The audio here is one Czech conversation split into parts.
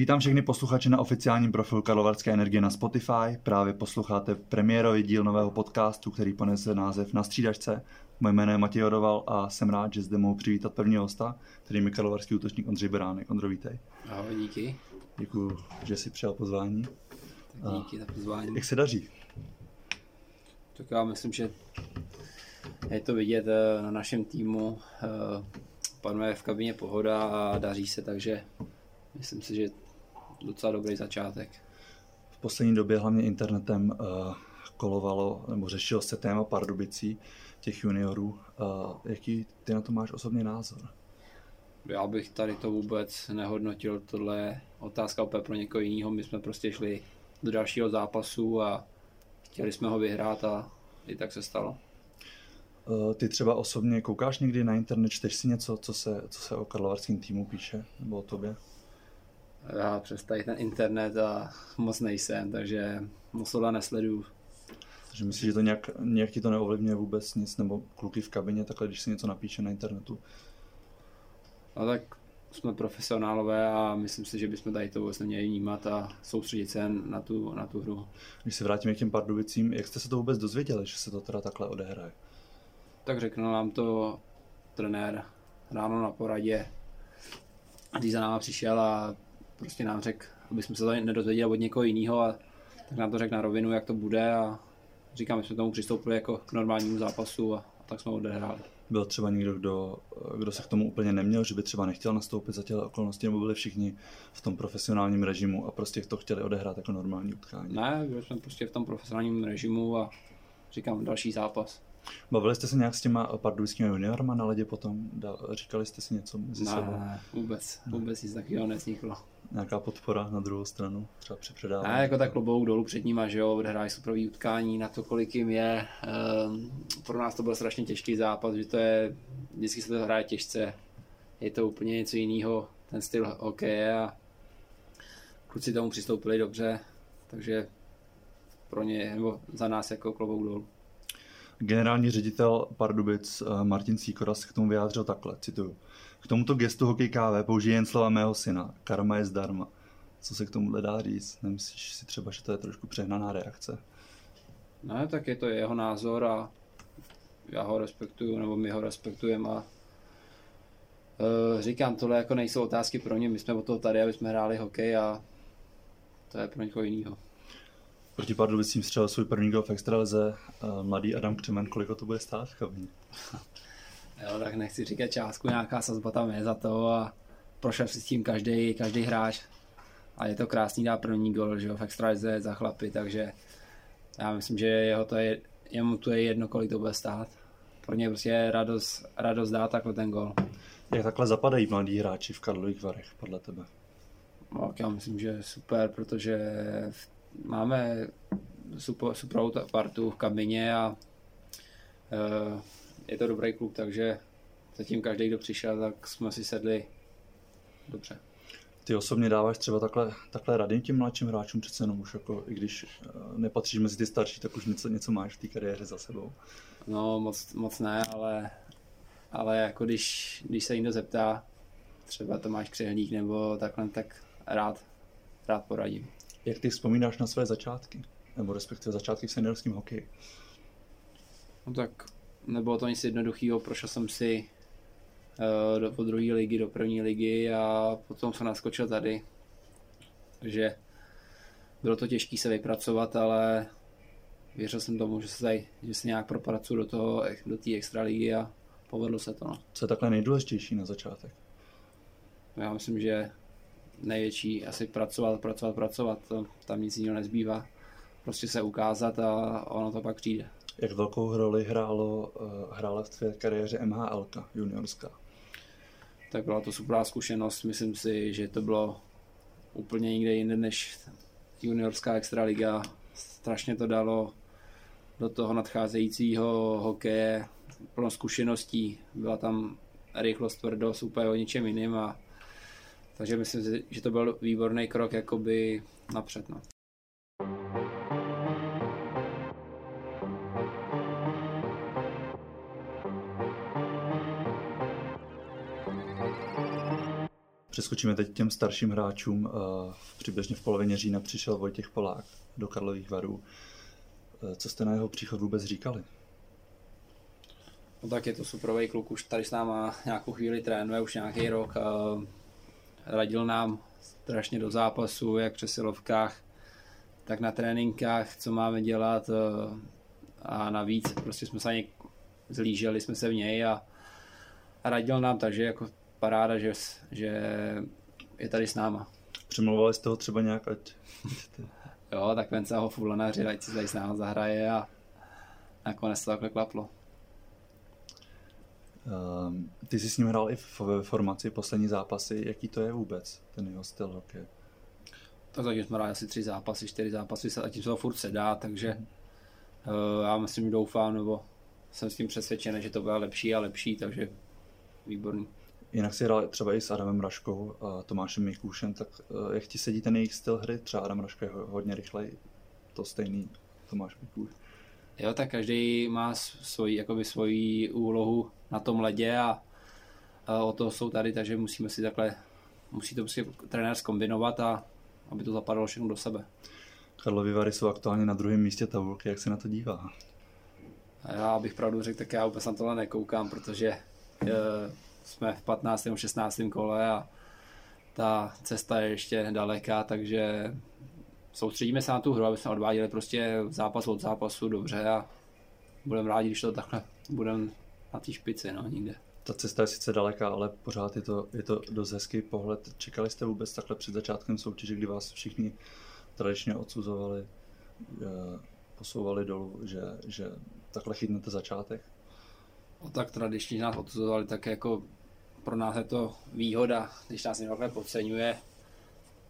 Vítám všechny posluchače na oficiálním profilu Karlovarské energie na Spotify. Právě posloucháte premiérový díl nového podcastu, který ponese název Na střídačce. Moje jméno je Matěj Odoval a jsem rád, že zde mohu přivítat prvního hosta, kterým je karlovarský útočník Ondřej Beránek. Ondro, vítej. Ahoj, díky. Děkuji, že jsi přijal pozvání. Tak díky za pozvání. Jak se daří? Tak já myslím, že je to vidět eh, na našem týmu. eh, Panuje v kabině pohoda a daří se, takže myslím si, že docela dobrý začátek. V poslední době hlavně internetem uh, kolovalo nebo řešilo se téma Pardubicí, těch juniorů. Uh, jaký ty na to máš osobně názor? Já bych tady to vůbec nehodnotil, tohle je otázka opět pro někoho jiného. My jsme prostě šli do dalšího zápasu a chtěli jsme ho vyhrát a i tak se stalo. Uh, ty třeba osobně koukáš někdy na internet, čteš si něco, co se, co se o karlovarském týmu píše, nebo o tobě? Já přes tady ten internet a moc nejsem, takže moc tohle nesleduju. Takže myslíš, že to nějak, nějak ti to neovlivňuje vůbec nic, nebo kluky v kabině, takhle, když si něco napíše na internetu? No tak jsme profesionálové a myslím si, že bychom tady to vůbec neměli vnímat a soustředit se na tu, na tu hru. Když se vrátíme k těm Pardubicím, jak jste se to vůbec dozvěděli, že se to teda takhle odehraje? Tak řekl nám to trenér ráno na poradě, když za náma přišel a prostě nám řekl, aby jsme se to nedozvěděli od někoho jiného a tak nám to řekl na rovinu, jak to bude a říkám, my jsme tomu přistoupili jako k normálnímu zápasu a, a tak jsme odehráli. Byl třeba někdo, kdo, kdo se k tomu úplně neměl, že by třeba nechtěl nastoupit za těle okolností, nebo byli všichni v tom profesionálním režimu a prostě to chtěli odehrát jako normální utkání? Ne, byli jsme prostě v tom profesionálním režimu a říkám, další zápas. Bavili jste se nějak s těma pardubickými juniorama na ledě potom? Říkali jste si něco mezi Ne, sebou? ne, vůbec, vůbec nic takového nevzniklo. Nějaká podpora na druhou stranu, třeba při předávání? Ne, jako tak klobouk dolů před nima, že jo, odehráli superový utkání na to, kolik jim je. Ehm, pro nás to byl strašně těžký zápas, že to je, vždycky se to hraje těžce. Je to úplně něco jiného, ten styl hokeje a kluci tomu přistoupili dobře, takže pro ně, nebo za nás jako klobouk dolů. Generální ředitel Pardubic eh, Martin Sýkora se k tomu vyjádřil takhle, cituju. K tomuto gestu hokej KV použije jen slova mého syna. Karma je zdarma. Co se k tomu dá říct? Nemyslíš si třeba, že to je trošku přehnaná reakce? Ne, tak je to jeho názor a já ho respektuju, nebo my ho respektujeme a uh, říkám, tohle jako nejsou otázky pro ně, my jsme o toho tady, aby jsme hráli hokej a to je pro někoho jiného. Proti Pardubicím střelil svůj první gol v extralize. eh, Mladý Adam Křemen, kolik to bude stát v kabině? Jo, tak nechci říkat částku, nějaká sazba tam je za to a prošel si s tím každý, každý hráč. A je to krásný dá první gol, že jo, v extralize za chlapy, takže já myslím, že jeho to je, jemu to je jedno, kolik to bude stát. Pro ně prostě je radost, radost dát takhle ten gol. Jak takhle zapadají mladí hráči v Karlových Varech, podle tebe? No, já myslím, že super, protože máme super, ta- partu v kabině a e, je to dobrý klub, takže zatím každý, kdo přišel, tak jsme si sedli dobře. Ty osobně dáváš třeba takhle, takhle rady těm mladším hráčům, přece jenom už jako, i když eh, nepatříš mezi ty starší, tak už něco, něco máš v té kariéře za sebou. No moc, moc ne, ale, ale jako když, když se někdo zeptá, třeba Tomáš Křehlík nebo takhle, tak rád, rád poradím. Jak ty vzpomínáš na své začátky? Nebo respektive začátky v seniorském hokeji? No tak nebylo to nic jednoduchého, prošel jsem si uh, do, od druhé ligy do první ligy a potom jsem naskočil tady. Takže bylo to těžké se vypracovat, ale věřil jsem tomu, že se, tady, že se nějak propracuju do toho, do té extraligy a povedlo se to. No. Co je takhle nejdůležitější na začátek? Já myslím, že největší asi pracovat, pracovat, pracovat, to, tam nic jiného nezbývá. Prostě se ukázat a ono to pak přijde. Jak velkou roli hrálo, eh, hrála v tvé kariéře MHL juniorská? tak byla to super zkušenost. Myslím si, že to bylo úplně někde jinde než juniorská extraliga. Strašně to dalo do toho nadcházejícího hokeje plno zkušeností. Byla tam rychlost, tvrdost, úplně o ničem jiným. A, takže myslím si, že to byl výborný krok jakoby napřed. No. Přeskočíme teď těm starším hráčům. Eh, přibližně v polovině října přišel Vojtěch Polák do Karlových varů. Eh, co jste na jeho příchod vůbec říkali? No tak je to superový kluk, už tady s náma nějakou chvíli trénuje, už nějaký rok. Radil nám strašně do zápasu, jak při silovkách, tak na tréninkách, co máme dělat a navíc prostě jsme se ani zlíželi jsme se v něj a radil nám, takže jako paráda, že, že je tady s náma. Přemlouvali jste ho třeba nějak, ať... jo, tak ven se ho fulanaři, ať si tady s náma zahraje a nakonec to takhle klaplo. Um, ty jsi s ním hrál i v formaci poslední zápasy. Jaký to je vůbec, ten jeho styl hokeje? Tak zatím jsme hráli asi tři zápasy, čtyři zápasy a tím se to furt sedá, takže uh, já myslím, doufám, nebo jsem s tím přesvědčen, že to bude lepší a lepší, takže výborný. Jinak si hrál třeba i s Adamem Raškou a Tomášem Mikušem, tak eh, jak ti sedí ten jejich styl hry? Třeba Adam Raška je hodně rychlej, to stejný Tomáš Mikuš. Jo, tak každý má svoji, jakoby svoji úlohu na tom ledě a, a o to jsou tady, takže musíme si takhle, musí to prostě trenér zkombinovat a aby to zapadalo všechno do sebe. Karlovy Vary jsou aktuálně na druhém místě tabulky, jak se na to dívá? A já bych pravdu řekl, tak já vůbec na tohle nekoukám, protože e, jsme v 15. 16. kole a ta cesta je ještě daleká, takže soustředíme se na tu hru, aby jsme odváděli prostě zápas od zápasu dobře a budeme rádi, když to takhle budeme na té špici, no, nikde. Ta cesta je sice daleká, ale pořád je to, je to dost hezký pohled. Čekali jste vůbec takhle před začátkem soutěže, kdy vás všichni tradičně odsuzovali, eh, posouvali dolů, že, že takhle chytnete začátek? Tak tradičně nás odsuzovali, tak jako pro nás je to výhoda, když nás někdo podceňuje.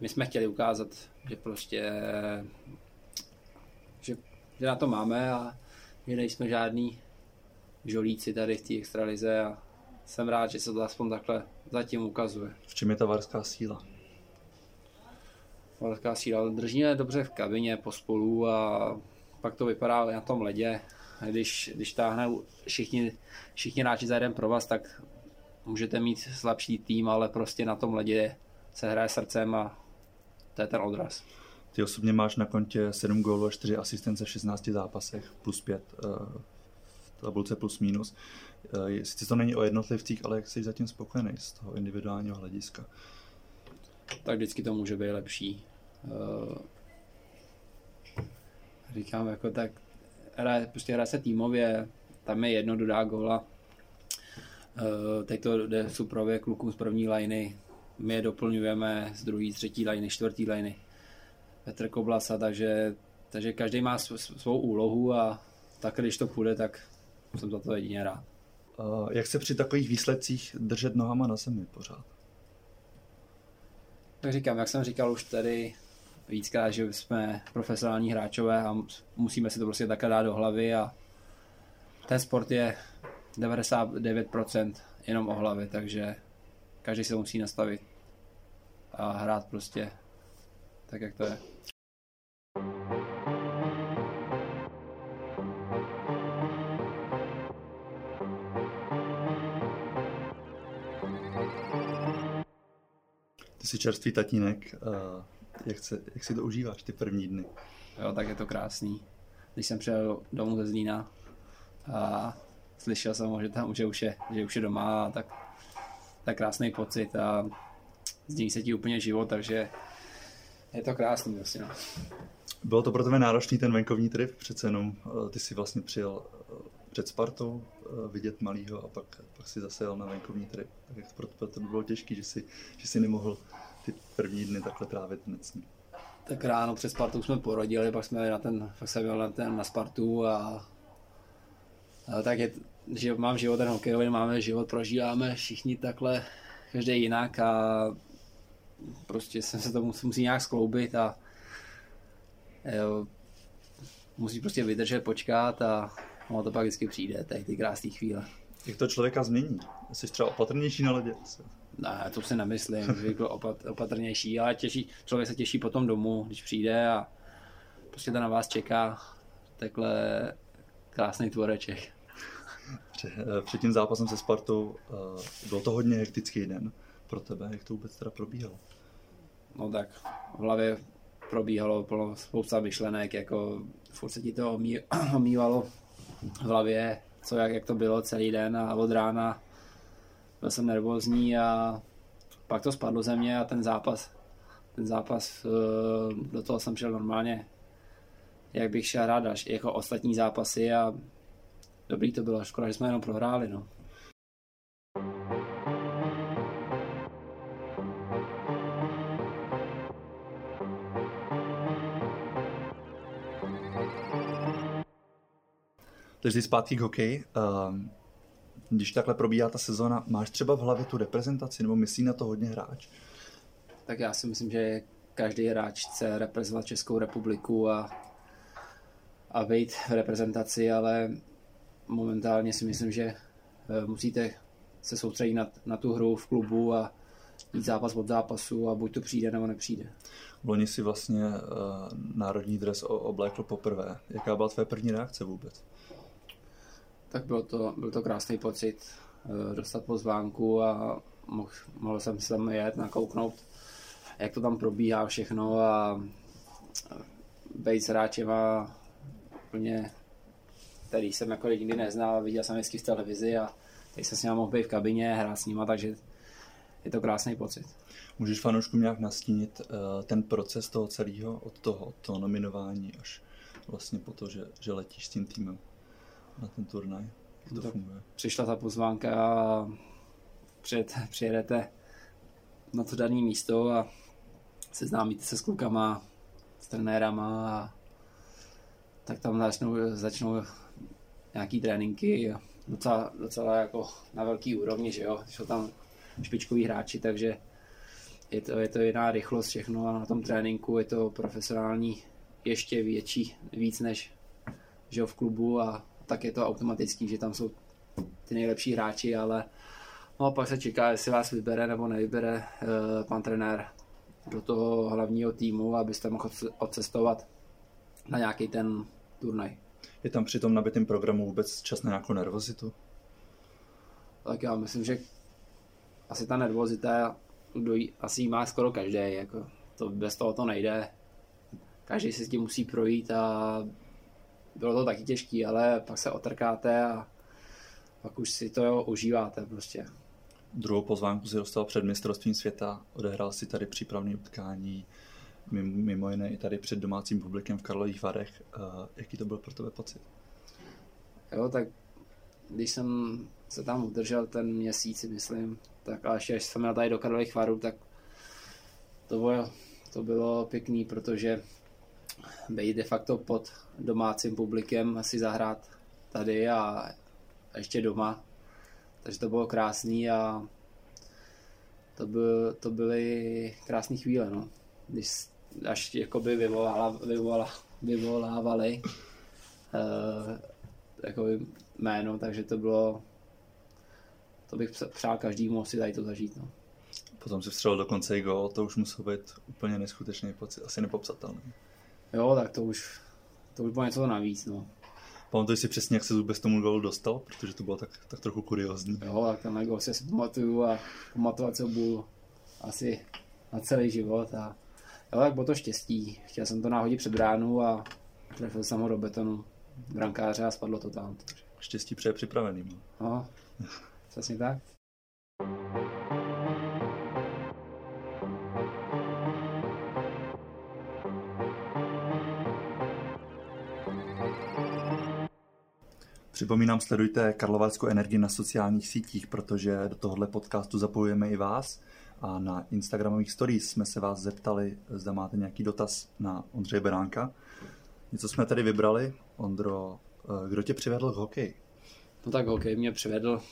My jsme chtěli ukázat, že prostě že, že na to máme a že nejsme žádní žolíci tady v té extralize a jsem rád, že se to aspoň takhle zatím ukazuje. V čem je ta varská síla? Varská síla držíme dobře v kabině pospolu a pak to vypadá na tom ledě. Když, když táhne všichni, všichni hráči za jeden provaz, tak můžete mít slabší tým, ale prostě na tom ledě se hraje srdcem a to je ten odraz. Ty osobně máš na kontě 7 gólů a 4 asistence v 16 zápasech, plus 5 eh, v tabulce plus minus. Eh, sice to není o jednotlivcích, ale jak jsi zatím spokojený z toho individuálního hlediska? Tak vždycky to může být lepší. Eh, říkám, jako tak hraje, prostě hraje se týmově, tam je jedno, dodá góla. Teď to jde suprově klukům z první liny, my je doplňujeme z druhé, třetí liny, čtvrtý liny. Petr Koblasa, takže, takže každý má svou úlohu a tak, když to půjde, tak jsem za to jedině rád. Uh, jak se při takových výsledcích držet nohama na zemi pořád? Tak říkám, jak jsem říkal už tady víckrát, že jsme profesionální hráčové a musíme si to prostě takhle dát do hlavy a ten sport je 99% jenom o hlavě, takže každý se musí nastavit a hrát prostě tak, jak to je. Ty jsi čerstvý tatínek, jak, se, jak si to užíváš ty první dny? Jo, tak je to krásný. Když jsem přijel domů ze Zlína a slyšel jsem ho, že tam že už je, že už je doma, tak tak krásný pocit a zdění se ti úplně život, takže je to krásný vlastně. No. Bylo to pro tebe náročný ten venkovní trip? Přece jenom eh, ty si vlastně přijel eh, před Spartou eh, vidět malýho a pak, pak si zase jel na venkovní trip. Tak jak pro tebe to bylo těžké, že si, že si nemohl ty první dny takhle trávit ním. Tak ráno před Spartou jsme porodili, pak jsme na ten, pak jsem jel na, ten, na Spartu a, a tak je, že mám život ten hokejový, máme život, prožíváme všichni takhle, každý jinak a prostě jsem se to musí, musí nějak skloubit a jo, musí prostě vydržet, počkat a ono to pak vždycky přijde, tady ty krásné chvíle. Jak to člověka změní? Jsi třeba opatrnější na ledě? Ne, to si nemyslím, že bych byl opatrnější, ale těší, člověk se těší potom domů, když přijde a prostě to na vás čeká takhle krásný tvoreček. Eh, před tím zápasem se Spartou eh, byl to hodně hektický den. pro tebe? Jak to vůbec teda probíhalo? No tak v hlavě probíhalo plno spousta myšlenek, jako furt se ti to omývalo v hlavě, co jak, jak to bylo celý den a od rána byl jsem nervózní a pak to spadlo ze mě a ten zápas, ten zápas, eh, do toho jsem šel normálně, jak bych šel rád jako ostatní zápasy a dobrý to bylo, škoda, že jsme jenom prohráli, no. Takže zpátky k hokeji. Um, když takhle probíhá ta sezona, máš třeba v hlavě tu reprezentaci, nebo myslí na to hodně hráč? Tak já si myslím, že každý hráč chce reprezentovat Českou republiku a, a být v reprezentaci, ale momentálně si myslím, že eh, musíte se soustředit na, na tu hru v klubu a jít zápas od zápasu a buď to přijde nebo nepřijde. Loni si vlastně uh, národní dres oblékl poprvé. Jaká byla tvé první reakce vůbec? Tak byl to, byl to krásný pocit uh, dostat pozvánku a mohl, mohl jsem se tam jet, nakouknout, jak to tam probíhá všechno a být s hráčema úplně který jsem jako nikdy neznal, viděl jsem vždycky v televizi a teď jsem s nimi mohl být v kabině, hrát s nima, takže je to krásný pocit. Můžeš fanouškům nějak nastínit uh, ten proces toho celého, od toho, od toho nominování až vlastně po to, že, že letíš s tím týmem na ten turnaj? Jak to, to funguje? Přišla ta pozvánka a před, přijedete na to dané místo a seznámíte se s klukama, s trenérama a tak tam začnou, začnou nějaký tréninky docela, docela jako na velký úrovni, že jo, jsou tam špičkoví hráči, takže je to, je to jiná rychlost všechno a na tom tréninku je to profesionální ještě větší, víc než že jo, v klubu a tak je to automatický, že tam jsou ty nejlepší hráči, ale no, pak se čeká, jestli vás vybere nebo nevybere uh, pan trenér do toho hlavního týmu, abyste mohli odcestovat na nějaký ten turnaj. Je tam při tom nabitém programu vůbec čas na nějakou nervozitu? Tak já myslím, že asi ta nervozita, asi jí má skoro každý, jako to bez toho to nejde. Každý si s tím musí projít a bylo to taky těžký, ale pak se otrkáte a pak už si to užíváte prostě. Druhou pozvánku si dostal před mistrovstvím světa, odehrál si tady přípravné utkání, mimo jiné i tady před domácím publikem v Karlových Varech. Jaký to byl pro tebe pocit? Jo, tak když jsem se tam udržel ten měsíc, myslím, tak a ještě až jsem měl tady do Karlových Varů, tak to bylo, to bylo pěkný, protože být de facto pod domácím publikem asi zahrát tady a ještě doma. Takže to bylo krásný a to, byl, to byly krásné chvíle, no. Když až jakoby vyvolala, vyvolala, vyvolávali uh, jméno, takže to bylo to bych přál každému si tady to zažít. No. Potom si vstřelil dokonce i gol, to už musel být úplně neskutečný pocit, asi nepopsatelný. Jo, tak to už, to už bylo něco navíc, no. Pamatuješ si přesně, jak se vůbec tomu golu dostal? Protože to bylo tak, tak trochu kuriozní. Jo, tak ten gol si pamatuju a pamatovat se budu asi na celý život a Jo, tak bylo to štěstí. Chtěl jsem to náhodit před bránu a trefil jsem ho do betonu brankáře a spadlo to tam. Štěstí přeje připraveným. No, přesně tak. Připomínám, sledujte Karlovarskou energii na sociálních sítích, protože do tohohle podcastu zapojujeme i vás. A na Instagramových stories jsme se vás zeptali, zda máte nějaký dotaz na Ondřeje Beránka. Něco jsme tady vybrali. Ondro, eh, kdo tě přivedl k hokeji? No tak hokej mě přivedl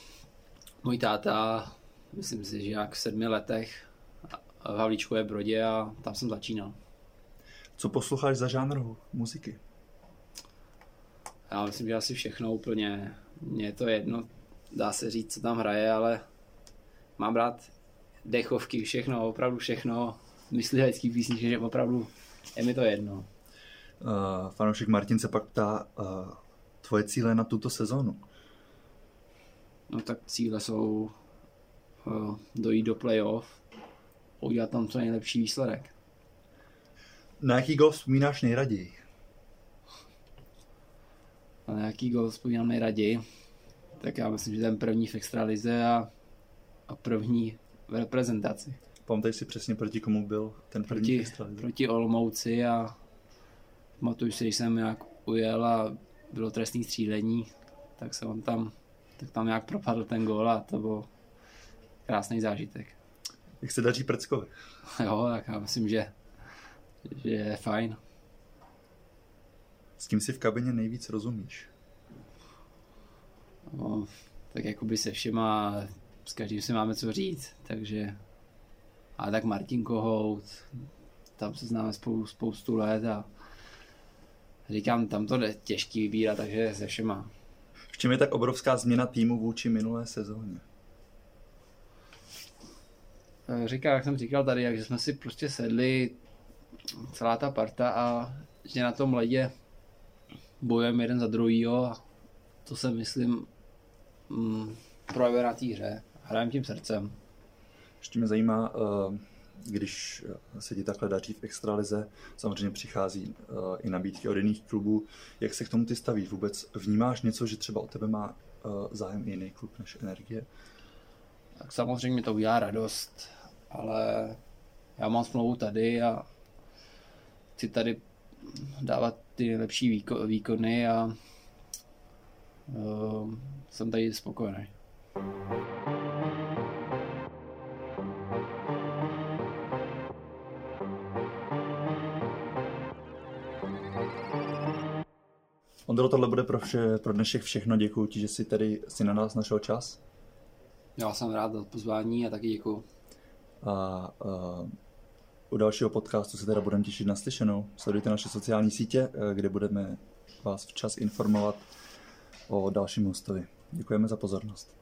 můj táta, myslím si, že jak v sedmi letech v Havlíčkové Brodě a tam jsem začínal. Co posloucháš za žánr muziky? Já myslím, že asi všechno úplně. Mně je to jedno, dá se říct, co tam hraje, ale mám rád dechovky, všechno, opravdu všechno, myslivecký písničky, že opravdu je mi to jedno. Uh, fanoušek Martin se pak ptá, uh, tvoje cíle na tuto sezónu? No tak cíle jsou uh, dojít do playoff a udělat tam co nejlepší výsledek. Na jaký gol vzpomínáš nejraději? Na jaký gol vzpomínám nejraději? Tak já myslím, že ten první v extralize a, a první v reprezentaci. Pamatuješ si přesně proti komu byl ten první Proti, extralize? proti Olmouci a pamatuju si, když jsem nějak ujel a bylo trestní střílení, tak se on tam, tak tam nějak propadl ten gól a to byl krásný zážitek. Jak se daří Prckovi? Jo, tak já myslím, že, že je fajn. S kým si v kabině nejvíc rozumíš? No, tak jakoby se všema, s každým si máme co říct, takže a tak Martin Kohout, tam se známe spou, spoustu let a říkám, tam to jde těžký vybírat, takže se všema. V čem je tak obrovská změna týmu vůči minulé sezóně? Eh, Říkám, jak jsem říkal tady, jak že jsme si prostě sedli celá ta parta a že na tom ledě bojujeme jeden za druhýho a to se myslím mm, projevuje na té hře. Hrajeme tím srdcem. Ještě mě zajímá, eh, když se ti takhle daří v extralize, samozřejmě přichází eh, i nabídky od jiných klubů. Jak se k tomu ty stavíš? Vůbec vnímáš něco, že třeba o tebe má eh, zájem i jiný klub než Energie? Tak samozřejmě to udělá radost, ale já mám smlouvu tady a chci tady dávat ty nejlepší výko- výkony a uh, jsem tady spokojený. Ondro, tohle bude pro, vše, pro dnešek všechno. Děkuji ti, že jsi tady si na nás našel čas. Já jsem rád za pozvání a taky děkuji. A uh, u dalšího podcastu se teda budeme těšit na slyšenou. Sledujte naše sociální sítě, eh, kde budeme vás včas informovat o dalším hostovi. Děkujeme za pozornost.